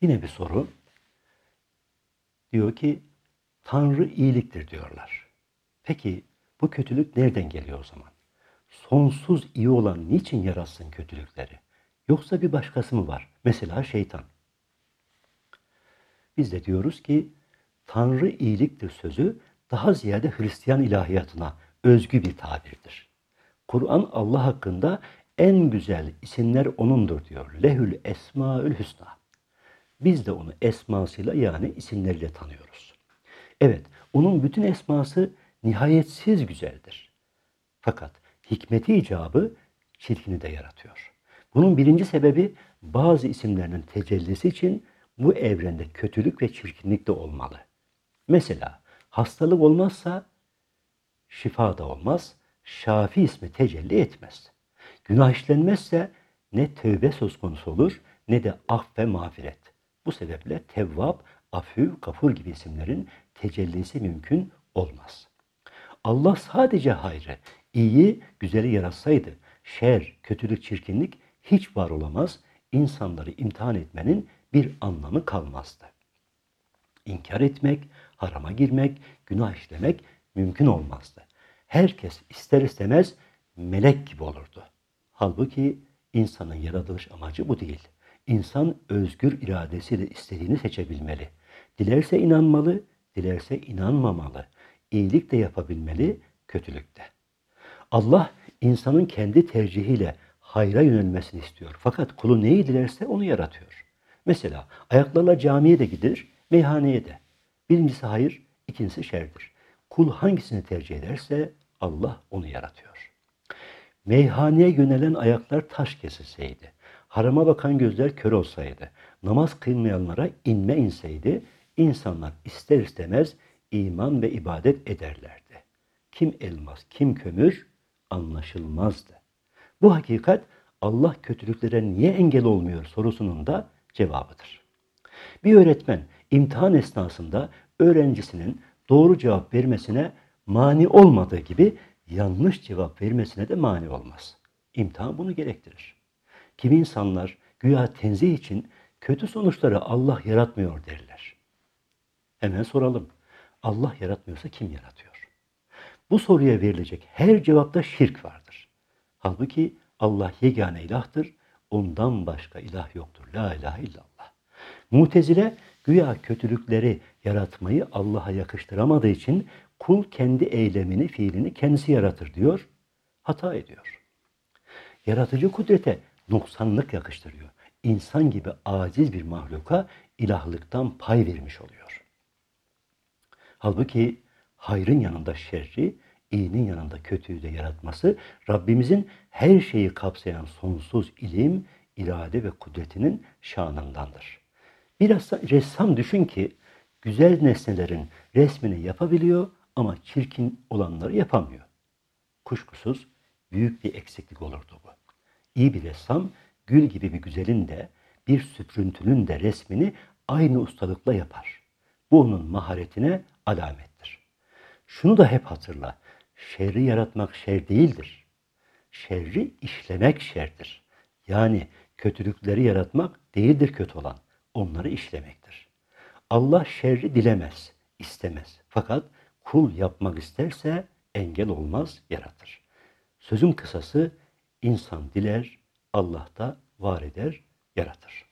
Yine bir soru. Diyor ki Tanrı iyiliktir diyorlar. Peki bu kötülük nereden geliyor o zaman? Sonsuz iyi olan niçin yaratsın kötülükleri? Yoksa bir başkası mı var? Mesela şeytan. Biz de diyoruz ki Tanrı iyiliktir sözü daha ziyade Hristiyan ilahiyatına özgü bir tabirdir. Kur'an Allah hakkında en güzel isimler O'nundur diyor. Lehül Esmaül Hüsna. Biz de onu esmasıyla yani isimleriyle tanıyoruz. Evet, onun bütün esması nihayetsiz güzeldir. Fakat hikmeti icabı çirkini de yaratıyor. Bunun birinci sebebi bazı isimlerinin tecellisi için bu evrende kötülük ve çirkinlik de olmalı. Mesela hastalık olmazsa şifa da olmaz, şafi ismi tecelli etmez. Günah işlenmezse ne tövbe söz konusu olur ne de af ve mağfiret. Bu sebeple Tevvab, Afü, Gafur gibi isimlerin tecellisi mümkün olmaz. Allah sadece hayrı, iyiyi, güzeli yaratsaydı, şer, kötülük, çirkinlik hiç var olamaz, insanları imtihan etmenin bir anlamı kalmazdı. İnkar etmek, harama girmek, günah işlemek mümkün olmazdı. Herkes ister istemez melek gibi olurdu. Halbuki insanın yaratılış amacı bu değil. İnsan özgür iradesiyle istediğini seçebilmeli. Dilerse inanmalı, dilerse inanmamalı. İyilik de yapabilmeli, kötülük de. Allah insanın kendi tercihiyle hayra yönelmesini istiyor. Fakat kulu neyi dilerse onu yaratıyor. Mesela ayaklarla camiye de gidilir, meyhaneye de. Birincisi hayır, ikincisi şerdir. Kul hangisini tercih ederse Allah onu yaratıyor. Meyhaneye yönelen ayaklar taş kesilseydi, harama bakan gözler kör olsaydı, namaz kılmayanlara inme inseydi, insanlar ister istemez iman ve ibadet ederlerdi. Kim elmas, kim kömür anlaşılmazdı. Bu hakikat Allah kötülüklere niye engel olmuyor sorusunun da cevabıdır. Bir öğretmen imtihan esnasında öğrencisinin doğru cevap vermesine mani olmadığı gibi yanlış cevap vermesine de mani olmaz. İmtihan bunu gerektirir. Kimi insanlar güya tenzih için kötü sonuçları Allah yaratmıyor derler. Hemen soralım. Allah yaratmıyorsa kim yaratıyor? Bu soruya verilecek her cevapta şirk vardır. Halbuki Allah yegane ilahtır. Ondan başka ilah yoktur. La ilahe illallah. Mutezile güya kötülükleri yaratmayı Allah'a yakıştıramadığı için kul kendi eylemini, fiilini kendisi yaratır diyor. Hata ediyor. Yaratıcı kudrete noksanlık yakıştırıyor. İnsan gibi aciz bir mahluka ilahlıktan pay vermiş oluyor. Halbuki hayrın yanında şerri, iyinin yanında kötüyü de yaratması Rabbimizin her şeyi kapsayan sonsuz ilim, irade ve kudretinin şanındandır. Biraz ressam düşün ki güzel nesnelerin resmini yapabiliyor ama çirkin olanları yapamıyor. Kuşkusuz büyük bir eksiklik olurdu bu. İyi bir ressam gül gibi bir güzelin de bir süprüntünün de resmini aynı ustalıkla yapar. Bu onun maharetine alamettir. Şunu da hep hatırla. Şerri yaratmak şer değildir. Şerri işlemek şerdir. Yani kötülükleri yaratmak değildir kötü olan. Onları işlemektir. Allah şerri dilemez, istemez. Fakat kul yapmak isterse engel olmaz, yaratır. Sözün kısası insan diler, Allah da var eder, yaratır.